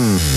Mm.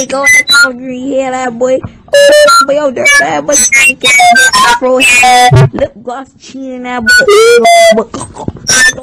Take all that concrete hair that boy. Oh, boy, oh, dirt that hair. Lip gloss chin that boy.